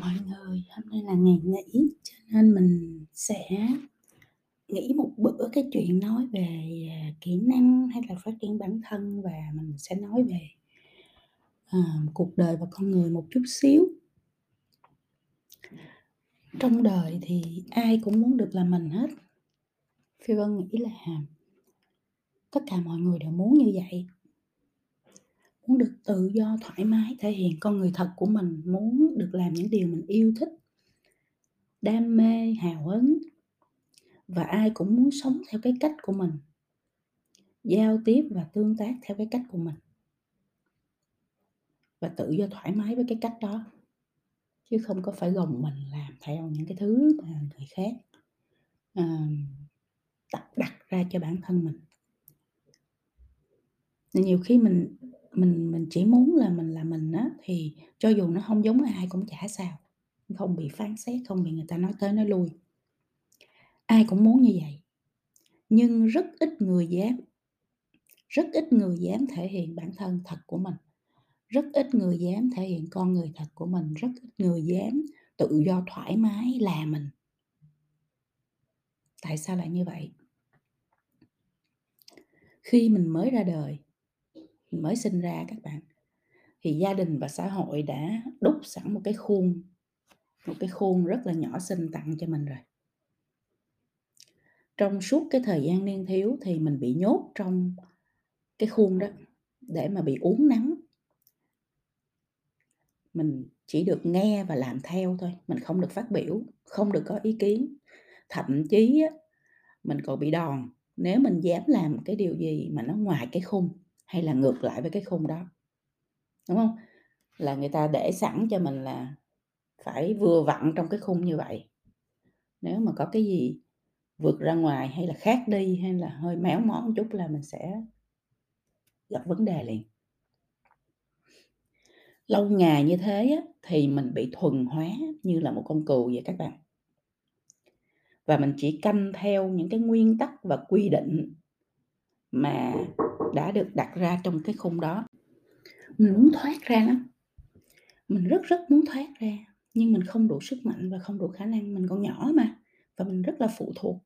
mọi người, hôm nay là ngày nghỉ cho nên mình sẽ nghỉ một bữa cái chuyện nói về, à, kỹ năng hay là phát triển bản thân và mình sẽ nói về, ờ, cuộc đời và con người một chút xíu. Trong đời thì ai cũng muốn được là mình hết. Phi Vân nghĩ là tất cả mọi người đều muốn như vậy. Muốn được tự do, thoải mái, thể hiện con người thật của mình, muốn được làm những điều mình yêu thích, đam mê, hào hứng. Và ai cũng muốn sống theo cái cách của mình. Giao tiếp và tương tác theo cái cách của mình. Và tự do thoải mái với cái cách đó. Chứ không có phải gồng mình làm theo những cái thứ mà người khác, uh, đặt đặt ra cho bản thân mình. Nhiều khi mình mình mình chỉ muốn là mình là mình á, thì cho dù nó hông giống ai cũng chả sao, không bị phán xét, không bị người ta nói tới nói lui. Ai cũng muốn như vậy, nhưng rất ít người dám. Rất ít người dám thể hiện bản thân thật của mình. Rất ít người dám thể hiện con người thật của mình, rất ít người dám tự do thoải mái là mình. Tại sao lại như vậy? Khi mình mới ra đời, mới sinh ra các bạn, thì gia đình và xã hội đã đúc sẵn một cái khuôn, một cái khuôn rất là nhỏ xinh tặng cho mình rồi. Trong suốt cái thời gian niên thiếu thì mình bị nhốt trong cái khuôn đó để mà bị uốn nắn. Mình chỉ được nghe và làm theo thôi, mình không được phát biểu, không được có ý kiến. Thậm chí mình còn bị đòn nếu mình dám làm cái điều gì mà nó ngoài cái khung hay là ngược lại với cái khung đó. Đúng không? Là người ta để sẵn cho mình là phải vừa vặn trong cái khung như vậy. Nếu mà có cái gì vượt ra ngoài hay là khác đi, hay là hơi méo mó một chút là mình sẽ gặp vấn đề liền. Lâu ngày như thế á, thì mình bị thuần hóa như là một con cừu vậy các bạn. Và mình chỉ canh theo những cái nguyên tắc và quy định mà đã được đặt ra trong cái khung đó. Mình muốn thoát ra lắm. Mình rất rất muốn thoát ra, nhưng mình không đủ sức mạnh và không đủ khả năng, mình còn nhỏ mà, và mình rất là phụ thuộc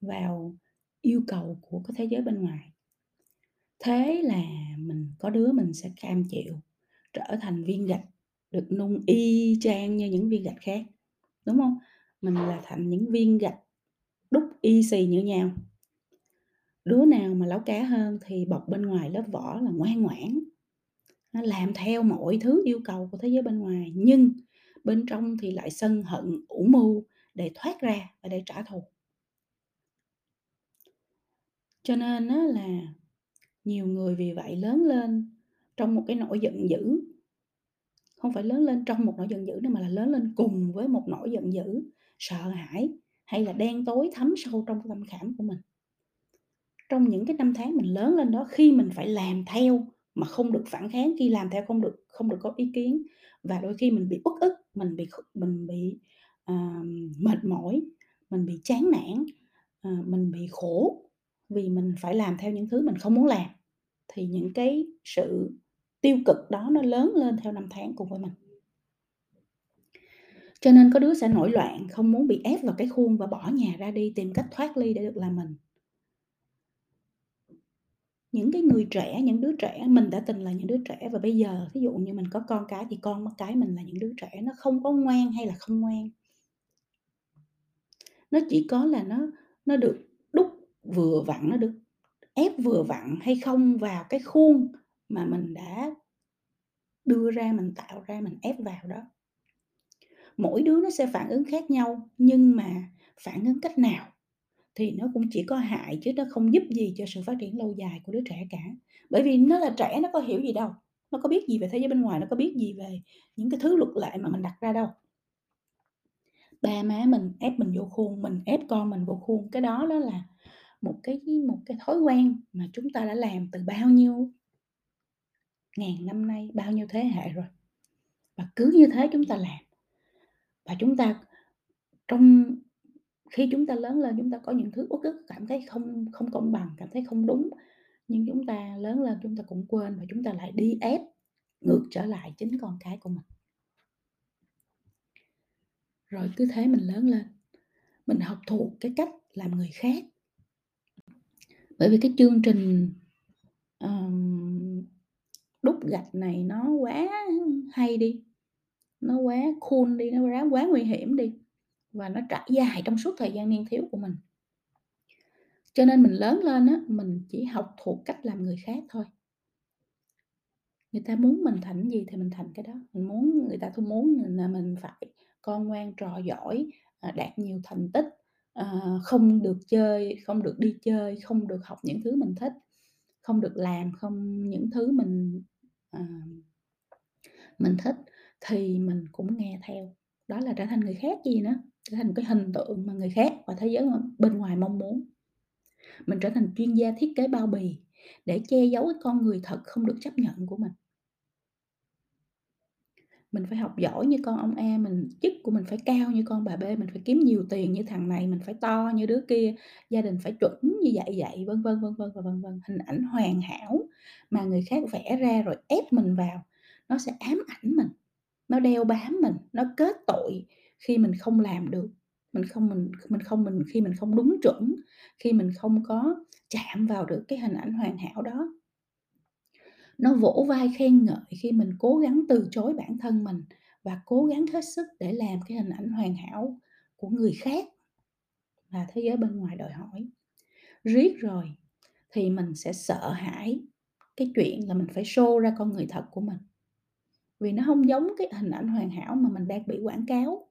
vào yêu cầu của cái thế giới bên ngoài. Thế là mình có đứa mình sẽ cam chịu trở thành viên gạch được nung y chang như những viên gạch khác, đúng hông? Mình là thành những viên gạch đúc y xì như nhau. Đứa nào mà láo cá hơn thì bọc bên ngoài lớp vỏ là ngoan ngoãn. Nó làm theo mọi thứ yêu cầu của thế giới bên ngoài, nhưng bên trong thì lại sân hận, ủ mưu để thoát ra và để trả thù. Cho nên á là nhiều người vì vậy lớn lên trong một cái nỗi giận dữ. Không phải lớn lên trong một nỗi giận dữ nữa mà là lớn lên cùng với một nỗi giận dữ, sợ hãi hay là đen tối thấm sâu trong tâm khảm của mình. Trong những cái năm tháng mình lớn lên đó, khi mình phải làm theo mà không được phản kháng, khi làm theo không được không được có ý kiến và đôi khi mình bị uất ức, mình bị mình bị, uh, mệt mỏi, mình bị chán nản, uh, mình bị khổ vì mình phải làm theo những thứ mình không muốn làm, thì những cái sự tiêu cực đó nó lớn lên theo năm tháng cùng với mình. Cho nên có đứa sẽ nổi loạn, không muốn bị ép vào cái khuôn và bỏ nhà ra đi, tìm cách thoát ly để được làm mình. Những cái người trẻ, những đứa trẻ, mình đã từng là những đứa trẻ và bây giờ ví dụ như mình có con cái thì con cái mình là những đứa trẻ nó không có ngoan hay là không ngoan. Nó chỉ có là nó nó được đúc vừa vặn, nó được ép vừa vặn hay không vào cái khuôn mà mình đã đưa ra, mình tạo ra, mình ép vào đó. Mỗi đứa nó sẽ phản ứng khác nhau, nhưng mà phản ứng cách nào thì nó cũng chỉ có hại chứ nó không giúp gì cho sự phát triển lâu dài của đứa trẻ cả. Bởi vì nó là trẻ nó có hiểu gì đâu, nó có biết gì về thế giới bên ngoài, nó có biết gì về những cái thứ luật lệ mà mình đặt ra đâu. Ba má mình ép mình vô khuôn, mình ép con mình vô khuôn, cái đó đó là một cái một cái thói quen mà chúng ta đã làm từ bao nhiêu ngàn năm nay, bao nhiêu thế hệ rồi. Và cứ như thế chúng ta làm. Và chúng ta trong khi chúng ta lớn lên chúng ta có những thứ uất ức, cảm thấy không không công bằng, cảm thấy không đúng, nhưng chúng ta lớn lên chúng ta cũng quên và chúng ta lại đi ép ngược trở lại chính con cái của mình. Rồi cứ thế mình lớn lên, mình học thuộc cái cách làm người khác. Bởi vì cái chương trình, um, đúc gạch này nó quá hay đi, nó quá cool đi, nó quá quá nguy hiểm đi, và nó trải dài trong suốt thời gian niên thiếu của mình. Cho nên mình lớn lên á, mình chỉ học thuộc cách làm người khác thôi. Người ta muốn mình thành gì thì mình thành cái đó, mình muốn người ta thu muốn là mình phải con ngoan trò giỏi, à, đạt nhiều thành tích, à, không được chơi, không được đi chơi, không được học những thứ mình thích, không được làm không những thứ mình, à, mình thích thì mình cũng nghe theo. Đó là trở thành người khác gì nữa, trở thành một cái hình tượng mà người khác và thế giới bên ngoài mong muốn. Mình trở thành chuyên gia thiết kế bao bì để che giấu cái con người thật không được chấp nhận của mình. Mình phải học giỏi như con ông A, mình chức của mình phải cao như con bà B, mình phải kiếm nhiều tiền như thằng này, mình phải to như đứa kia, gia đình phải chuẩn như vậy vậy, vân vân, vân vân và vân vân. Hình ảnh hoàn hảo mà người khác vẽ ra rồi ép mình vào, nó sẽ ám ảnh mình, nó đeo bám mình, nó kết tội khi mình không làm được, mình không mình mình không mình khi mình không đúng chuẩn, khi mình không có chạm vào được cái hình ảnh hoàn hảo đó. Nó vỗ vai khen ngợi khi mình cố gắng từ chối bản thân mình và cố gắng hết sức để làm cái hình ảnh hoàn hảo của người khác mà thế giới bên ngoài đòi hỏi. Riết rồi thì mình sẽ sợ hãi cái chuyện là mình phải show ra con người thật của mình. Vì nó không giống cái hình ảnh hoàn hảo mà mình đang bị quảng cáo,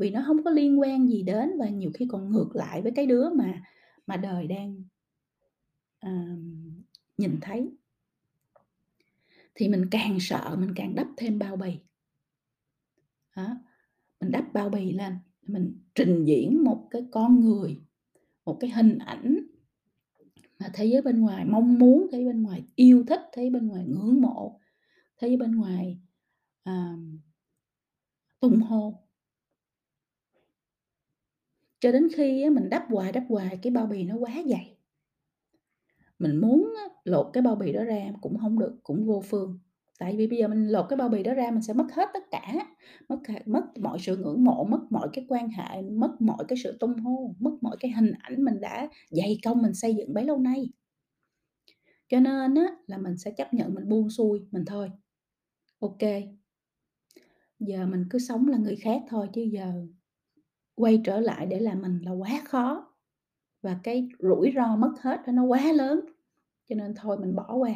vì nó không có liên quan gì đến và nhiều khi còn ngược lại với cái đứa mà mà đời đang ờm, nhìn thấy. Thì mình càng sợ mình càng đắp thêm bao bì. Đó, mình đắp bao bì lên, mình trình diễn một cái con người, một cái hình ảnh mà thế giới bên ngoài mong muốn, thế giới bên ngoài yêu thích, thế giới bên ngoài ngưỡng mộ, thế giới bên ngoài, à, tung hô. Cho đến khi á mình đắp hoài, đắp hoài cái bao bì nó quá dày. Mình muốn á lột cái bao bì đó ra cũng không được, cũng vô phương. Tại vì bây giờ mình lột cái bao bì đó ra mình sẽ mất hết tất cả, mất cả mất mọi sự ngưỡng mộ, mất mọi cái quan hệ, mất mọi cái sự tung hô, mất mọi cái hình ảnh mình đã dày công mình xây dựng bấy lâu nay. Cho nên á là mình sẽ chấp nhận mình buông xuôi, mình thôi. ok. Giờ mình cứ sống là người khác thôi chứ giờ quay trở lại để làm mình là quá khó, và cái rủi ro mất hết đó nó quá lớn, cho nên thôi mình bỏ qua,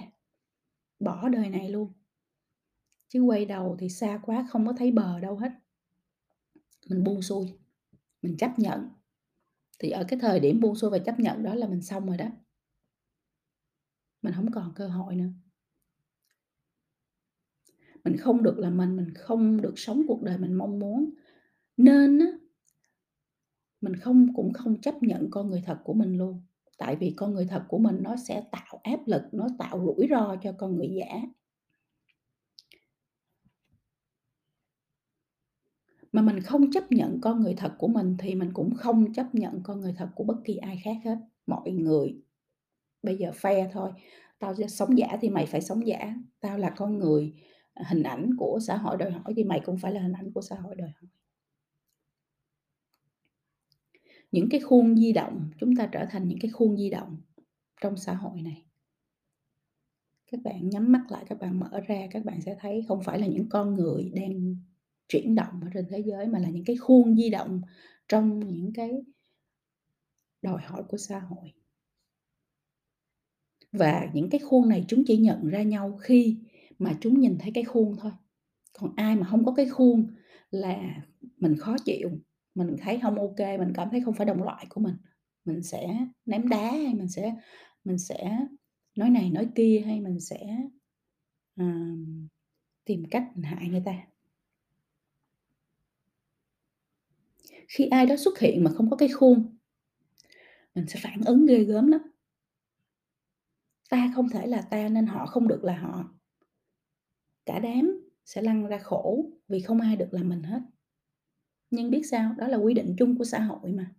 bỏ đời này luôn. Chứ quay đầu thì xa quá không có thấy bờ đâu hết. Mình buông xuôi, mình chấp nhận. Thì ở cái thời điểm buông xuôi và chấp nhận đó là mình xong rồi đó. Mình không còn cơ hội nữa. Mình không được là mình, mình không được sống cuộc đời mình mong muốn, nên mình không cũng không chấp nhận con người thật của mình luôn. Tại vì con người thật của mình nó sẽ tạo áp lực, nó tạo rủi ro cho con người giả. Mà mình không chấp nhận con người thật của mình thì mình cũng không chấp nhận con người thật của bất kỳ ai khác hết. Mọi người bây giờ phe thôi, tao sẽ sống giả thì mày phải sống giả, tao là con người, hình ảnh của xã hội đòi hỏi thì mày cũng phải là hình ảnh của xã hội đòi hỏi. Những cái khuôn di động, chúng ta trở thành những cái khuôn di động trong xã hội này. Các bạn nhắm mắt lại, các bạn mở ra, các bạn sẽ thấy không phải là những con người đang chuyển động ở trên thế giới mà là những cái khuôn di động trong những cái đòi hỏi của xã hội. Và những cái khuôn này chúng chỉ nhận ra nhau khi mà chúng nhìn thấy cái khuôn thôi. Còn ai mà không có cái khuôn là mình khó chịu, mình thấy hông ok mình cảm thấy không phải đồng loại của mình, mình sẽ ném đá hay mình sẽ mình sẽ nói này nói kia, hay mình sẽ, ờm, tìm cách mình hại người ta. Khi ai đó xuất hiện mà không có cái khuôn mình sẽ phản ứng ghê gớm lắm. Ta không thể là ta nên họ không được là họ. Cả đám sẽ lăn ra khổ vì không ai được là mình hết. Nhưng biết sao? Đó là quy định chung của xã hội mà.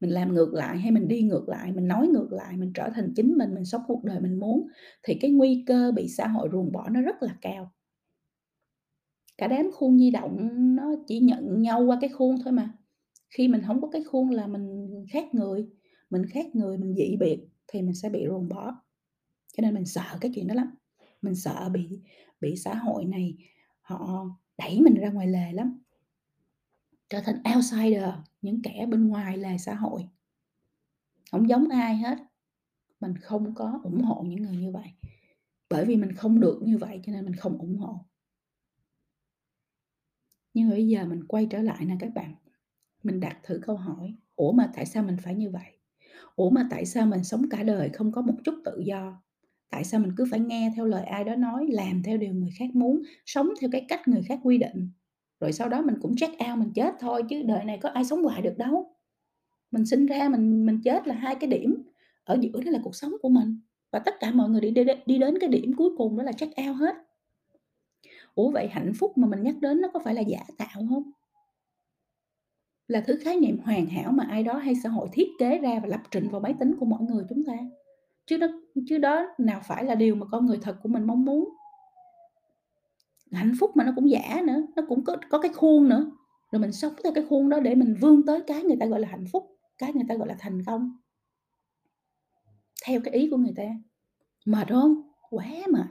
Mình làm ngược lại hay mình đi ngược lại, mình nói ngược lại, mình trở thành chính mình, mình sống cuộc đời mình muốn thì cái nguy cơ bị xã hội ruồng bỏ nó rất là cao. Cả đám khuôn di động nó chỉ nhận nhau qua cái khuôn thôi mà. Khi mình không có cái khuôn là mình khác người, mình khác người, mình dị biệt thì mình sẽ bị ruồng bỏ. Cho nên mình sợ cái chuyện đó lắm, mình sợ bị bị xã hội này họ đẩy mình ra ngoài lề lắm. Trở thành outsider, những kẻ bên ngoài lề xã hội. không giống ai hết. Mình không có ủng hộ những người như vậy. Bởi vì mình không được như vậy cho nên mình không ủng hộ. Nhưng bây giờ mình quay trở lại nè các bạn, mình đặt thử câu hỏi, ủa mà tại sao mình phải như vậy? Ủa mà tại sao mình sống cả đời không có một chút tự do? Tại sao mình cứ phải nghe theo lời ai đó nói, làm theo điều người khác muốn, sống theo cái cách người khác quy định? Rồi sau đó mình cũng check out mình chết thôi chứ đời này có ai sống hoài được đâu. Mình sinh ra mình mình chết là hai cái điểm, ở giữa đó là cuộc sống của mình và tất cả mọi người đi đi đi đến cái điểm cuối cùng đó là check out hết. Ủa vậy hạnh phúc mà mình nhắc đến nó có phải là giả tạo không Là thứ khái niệm hoàn hảo mà ai đó hay xã hội thiết kế ra và lập trình vào máy tính của mỗi người chúng ta. Chứ đó chứ đó nào phải là điều mà con người thật của mình mong muốn. Hạnh phúc mà nó cũng giả nữa, nó cũng có có cái khuôn nữa, rồi mình sống theo cái khuôn đó để mình vươn tới cái người ta gọi là hạnh phúc, cái người ta gọi là thành công. Theo cái ý của người ta. Mệt không? Quá mệt.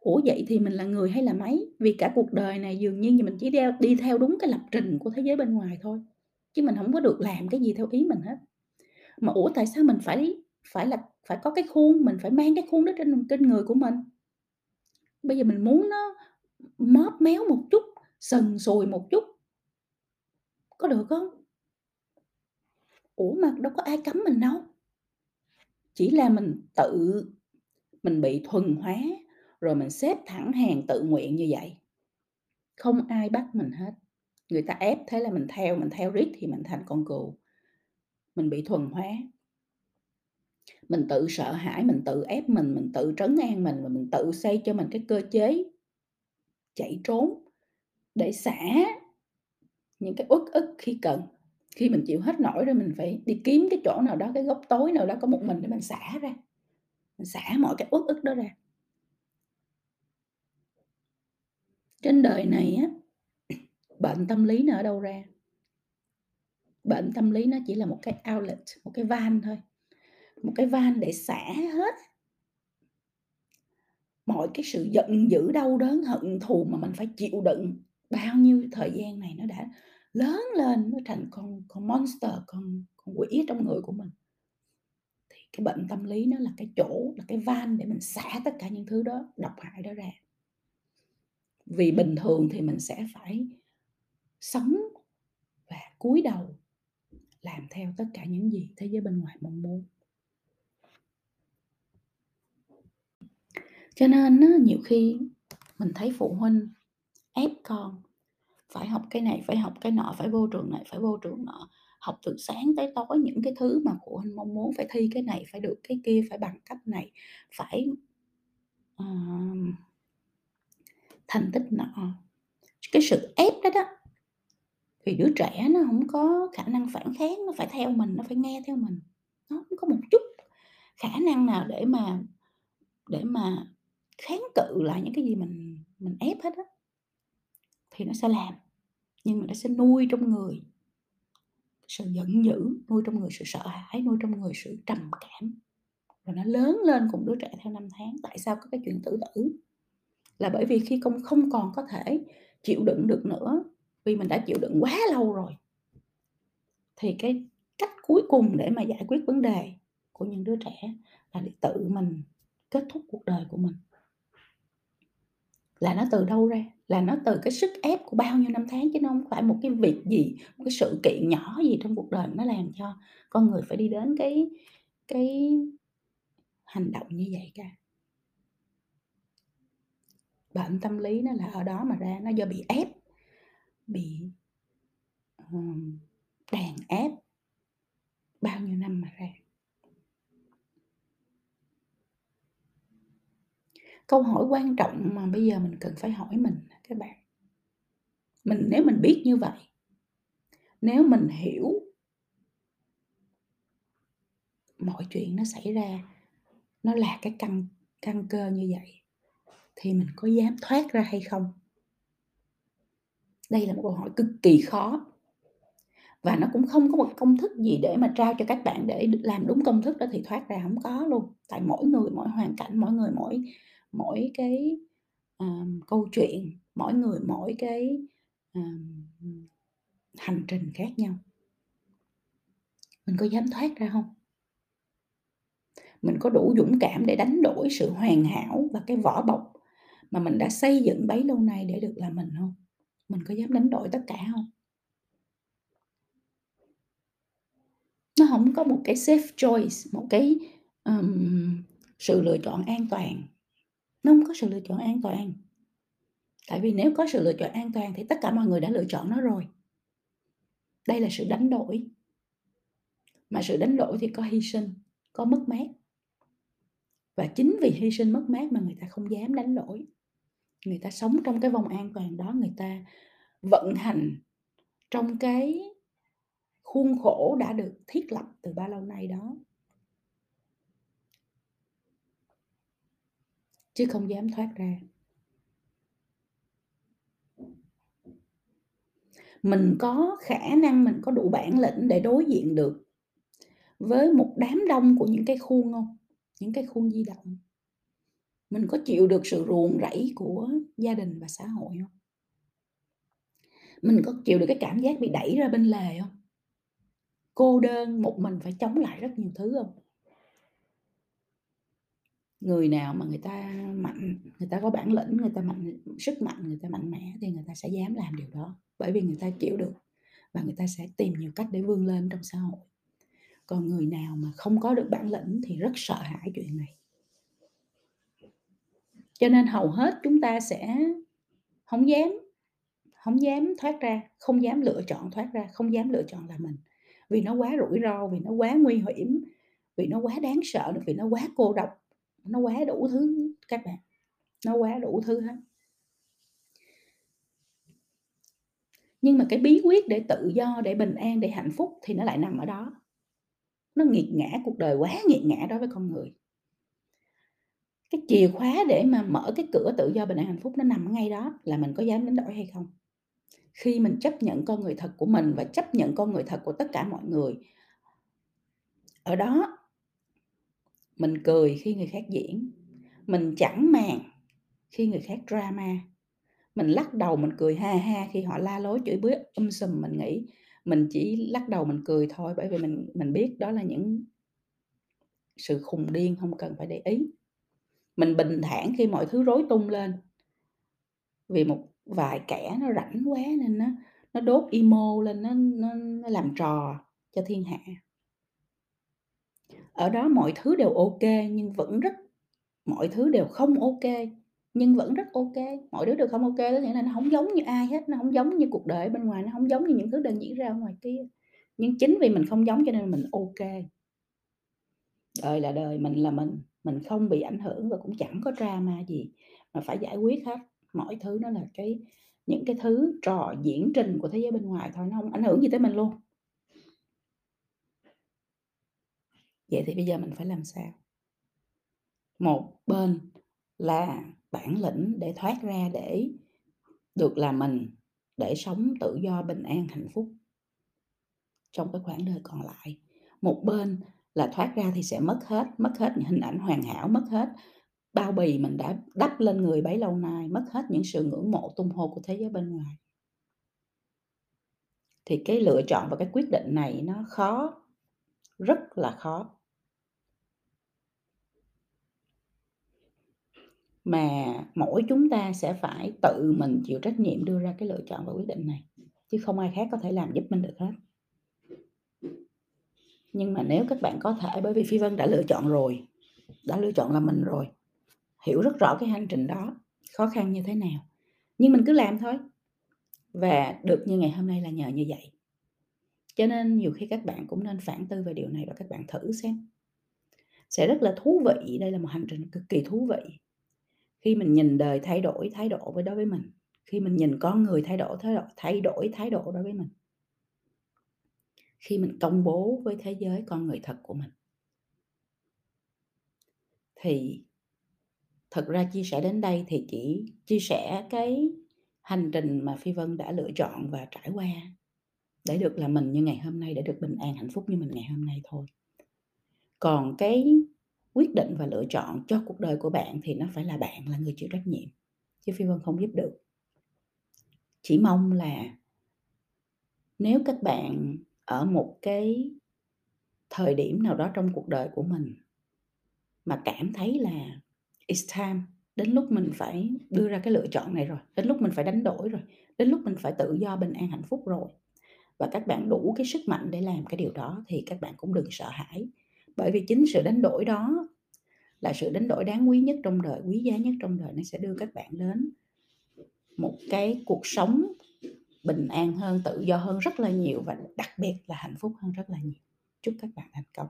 Ủa vậy thì mình là người hay là máy? Vì cả cuộc đời này dường như mình chỉ đeo đi theo đúng cái lập trình của thế giới bên ngoài thôi, chứ mình không có được làm cái gì theo ý mình hết. Mà ủa tại sao mình phải phải là phải có cái khuôn, mình phải mang cái khuôn đó trên trên người của mình? Bây giờ mình muốn nó móp méo một chút, sần sùi một chút. Có được không? Ủa mà đâu có ai cấm mình đâu. Chỉ là mình tự mình bị thuần hóa, rồi mình xếp thẳng hàng tự nguyện như vậy. Không ai bắt mình hết. Người ta ép thế là mình theo, mình theo riết thì mình thành con cừu. Mình bị thuần hóa. Mình tự sợ hãi, mình tự ép mình, mình tự trấn an mình và mình tự xây cho mình cái cơ chế chạy trốn để xả những cái uất ức khi cần. Khi mình chịu hết nổi rồi mình phải đi kiếm cái chỗ nào đó, cái góc tối nào đó có một mình để mình xả ra. Mình xả mọi cái uất ức đó ra. Trên đời này á, bệnh tâm lý nó ở đâu ra? Bệnh tâm lý nó chỉ là một cái outlet, một cái van thôi, một cái van để xả hết mọi cái sự giận dữ, đau đớn, hận thù mà mình phải chịu đựng bao nhiêu thời gian này nó đã lớn lên, nó thành con con monster, con con quỷ trong người của mình. Thì cái bệnh tâm lý nó là cái chỗ, là cái van để mình xả tất cả những thứ đó, độc hại đó ra. Vì bình thường thì mình sẽ phải sống và cúi đầu làm theo tất cả những gì thế giới bên ngoài mong muốn. Cho nên á, nhiều khi mình thấy phụ huynh ép con phải học cái này, phải học cái nọ, phải vô trường này, phải vô trường nọ, học từ sáng tới tối những cái thứ mà phụ huynh mong muốn, phải thi cái này, phải được cái kia, phải bằng cách này, phải uh, thành tích nọ. Cái sự ép đó đó thì đứa trẻ nó không có khả năng phản kháng, nó phải theo mình, nó phải nghe theo mình. Nó không có một chút khả năng nào để mà để mà kháng cự lại những cái gì mình mình ép hết á. Thì nó sẽ làm, nhưng mà nó sẽ nuôi trong người sự giận dữ, nuôi trong người sự sợ hãi, nuôi trong người sự trầm cảm. Rồi nó lớn lên cùng đứa trẻ theo năm tháng. Tại sao có cái chuyện tử tử? Là bởi vì khi công không còn có thể chịu đựng được nữa, vì mình đã chịu đựng quá lâu rồi. Thì cái cách cuối cùng để mà giải quyết vấn đề của những đứa trẻ là để tự mình kết thúc cuộc đời của mình. Là nó từ đâu ra? Là nó từ cái sức ép của bao nhiêu năm tháng chứ nó không phải một cái việc gì, một cái sự kiện nhỏ gì trong cuộc đời nó làm cho con người phải đi đến cái cái hành động như vậy cả. Bệnh tâm lý nó là ở đó mà ra, nó do bị ép, bị, đàn ép bao nhiêu năm mà ra. Câu hỏi quan trọng mà bây giờ mình cần phải hỏi mình các bạn. Mình nếu mình biết như vậy, nếu mình hiểu mọi chuyện nó xảy ra, nó là cái căn căn cơ như vậy, thì mình có dám thoát ra hay không? Đây là một câu hỏi cực kỳ khó. Và nó cũng không có một công thức gì để mà trao cho các bạn để làm đúng công thức đó thì thoát ra không có luôn. Tại mỗi người mỗi hoàn cảnh, mỗi người mỗi mỗi cái, ờm, câu chuyện, mỗi người mỗi cái, ờm, hành trình khác nhau. Mình có dám thoát ra không? Mình có đủ dũng cảm để đánh đổi sự hoàn hảo và cái vỏ bọc mà mình đã xây dựng bấy lâu nay để được là mình không? Mình có dám đánh đổi tất cả không? Nó không có một cái safe choice, một cái, um, sự lựa chọn an toàn. Nó không có sự lựa chọn an toàn. Tại vì nếu có sự lựa chọn an toàn thì tất cả mọi người đã lựa chọn nó rồi. Đây là sự đánh đổi. Mà sự đánh đổi thì có hy sinh, có mất mát. Và chính vì hy sinh mất mát mà người ta không dám đánh đổi. Người ta sống trong cái vòng an toàn đó, người ta vận hành trong cái khuôn khổ đã được thiết lập từ bao lâu nay đó. Chứ không dám thoát ra. Mình có khả năng, mình có đủ bản lĩnh để đối diện được với một đám đông của những cái khuôn không? Những cái khuôn di động. Mình có chịu được sự ruồng rẫy của gia đình và xã hội không? Mình có chịu được cái cảm giác bị đẩy ra bên lề không? Cô đơn, một mình phải chống lại rất nhiều thứ không? Người nào mà người ta mạnh, người ta có bản lĩnh, người ta mạnh sức mạnh, người ta mạnh mẽ thì người ta sẽ dám làm điều đó, bởi vì người ta chịu được và người ta sẽ tìm nhiều cách để vươn lên trong xã hội. Còn người nào mà không có được bản lĩnh thì rất sợ hãi chuyện này. Cho nên hầu hết chúng ta sẽ không dám không dám thoát ra, không dám lựa chọn thoát ra, không dám lựa chọn là mình. Vì nó quá rủi ro, vì nó quá nguy hiểm, vì nó quá đáng sợ, vì nó quá cô độc, nó quá đủ thứ các bạn, nó quá đủ thứ hết. Nhưng mà cái bí quyết để tự do, để bình an, để hạnh phúc thì nó lại nằm ở đó. Nó nghiệt ngã, cuộc đời quá nghiệt ngã đối với con người. Cái chìa khóa để mà mở cái cửa tự do, bình an, hạnh phúc nó nằm ở ngay đó, là mình có dám đánh đổi hay không? Khi mình chấp nhận con người thật của mình và chấp nhận con người thật của tất cả mọi người. Ở đó mình cười khi người khác diễn, mình chẳng màng khi người khác drama. Mình lắc đầu mình cười ha ha khi họ la lối chửi bới um sùm, mình nghĩ mình chỉ lắc đầu mình cười thôi, bởi vì mình mình biết đó là những sự khùng điên không cần phải để ý. Mình bình thản khi mọi thứ rối tung lên. Vì một vài kẻ nó rảnh quá nên nó nó đốt emo lên, nó nó nó làm trò cho thiên hạ. Ở đó mọi thứ đều ok nhưng vẫn rất mọi thứ đều không ok nhưng vẫn rất ok. Mọi thứ đều không ok kê có nghĩa là nó không giống như ai hết, nó không giống như cuộc đời bên ngoài, nó không giống như những thứ đang diễn ra ở ngoài kia. Nhưng chính vì mình không giống cho nên mình ok. Đời là đời, mình là mình, mình không bị ảnh hưởng và cũng chẳng có drama gì mà phải giải quyết hết. Mọi thứ nó là cái những cái thứ trò diễn trình của thế giới bên ngoài thôi, nó không ảnh hưởng gì tới mình luôn. Vậy thì bây giờ mình phải làm sao? Một bên là bản lĩnh để thoát ra để được là mình, để sống tự do, bình an, hạnh phúc trong cái khoảng đời còn lại. Một bên là thoát ra thì sẽ mất hết, mất hết những hình ảnh hoàn hảo, mất hết bao bì mình đã đắp lên người bấy lâu nay, mất hết những sự ngưỡng mộ, tung hô của thế giới bên ngoài. Thì cái lựa chọn và cái quyết định này nó khó, rất là khó. Mà mỗi chúng ta sẽ phải tự mình chịu trách nhiệm đưa ra cái lựa chọn và quyết định này, chứ không ai khác có thể làm giúp mình được hết. Nhưng mà nếu các bạn có thể bởi vì Phi Vân đã lựa chọn rồi, đã lựa chọn là mình rồi, hiểu rất rõ cái hành trình đó, khó khăn như thế nào, nhưng mình cứ làm thôi. Và được như ngày hôm nay là nhờ như vậy. Cho nên nhiều khi các bạn cũng nên phản tư về điều này và các bạn thử xem. Sẽ rất là thú vị, đây là một hành trình cực kỳ thú vị. Khi mình nhìn đời thay đổi thái độ với đối với mình, khi mình nhìn con người thay đổi thái độ thay đổi thái độ đối với mình. Khi mình công bố với thế giới con người thật của mình. Thì Thật ra chia sẻ đến đây thì chỉ chia sẻ cái hành trình mà Phi Vân đã lựa chọn và trải qua để được là mình như ngày hôm nay, để được bình an, hạnh phúc như mình ngày hôm nay thôi. Còn cái quyết định và lựa chọn cho cuộc đời của bạn thì nó phải là bạn là người chịu trách nhiệm, chứ Phi Vân không giúp được. Chỉ mong là nếu các bạn ở một cái thời điểm nào đó trong cuộc đời của mình mà cảm thấy là it's time, đến lúc mình phải đưa ra cái lựa chọn này rồi, đến lúc mình phải đánh đổi rồi, đến lúc mình phải tự do, bình an, hạnh phúc rồi và các bạn đủ cái sức mạnh để làm cái điều đó thì các bạn cũng đừng sợ hãi. Bởi vì chính sự đánh đổi đó là sự đánh đổi đáng quý nhất trong đời, quý giá nhất trong đời, nó sẽ đưa các bạn đến một cái cuộc sống bình an hơn, tự do hơn rất là nhiều và đặc biệt là hạnh phúc hơn rất là nhiều. Chúc các bạn thành công.